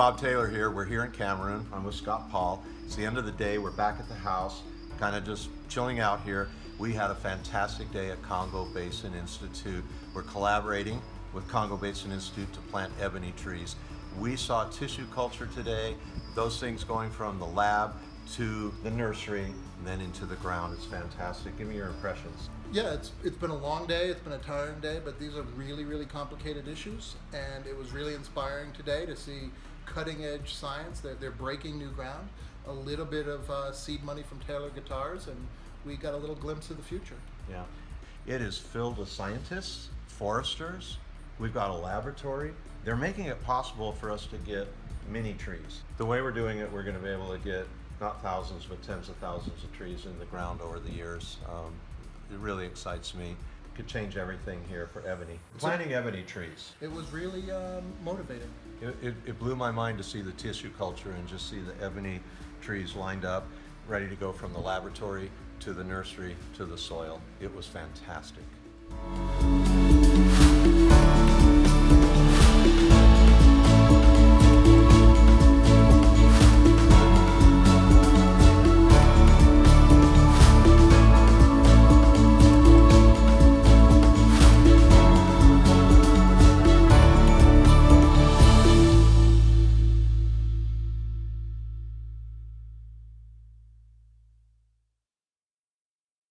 Bob Taylor here. We're here in Cameroon. I'm with Scott Paul. It's the end of the day. We're back at the house, kind of just chilling out here. We had a fantastic day at Congo Basin Institute. We're collaborating with Congo Basin Institute to plant ebony trees. We saw tissue culture today, those things going from the lab to the nursery and then into the ground. It's fantastic. Give me your impressions. Yeah, it's it's been a long day. It's been a tiring day, but these are really really complicated issues, and it was really inspiring today to see cutting edge science. They're they're breaking new ground. A little bit of uh, seed money from Taylor Guitars, and we got a little glimpse of the future. Yeah. It is filled with scientists, foresters. We've got a laboratory. They're making it possible for us to get mini trees. The way we're doing it, we're going to be able to get not thousands, but tens of thousands of trees in the ground over the years. Um, it really excites me. Could change everything here for ebony. Planting ebony trees. It was really um, motivating. It, it, it blew my mind to see the tissue culture and just see the ebony trees lined up, ready to go from the laboratory to the nursery to the soil. It was fantastic.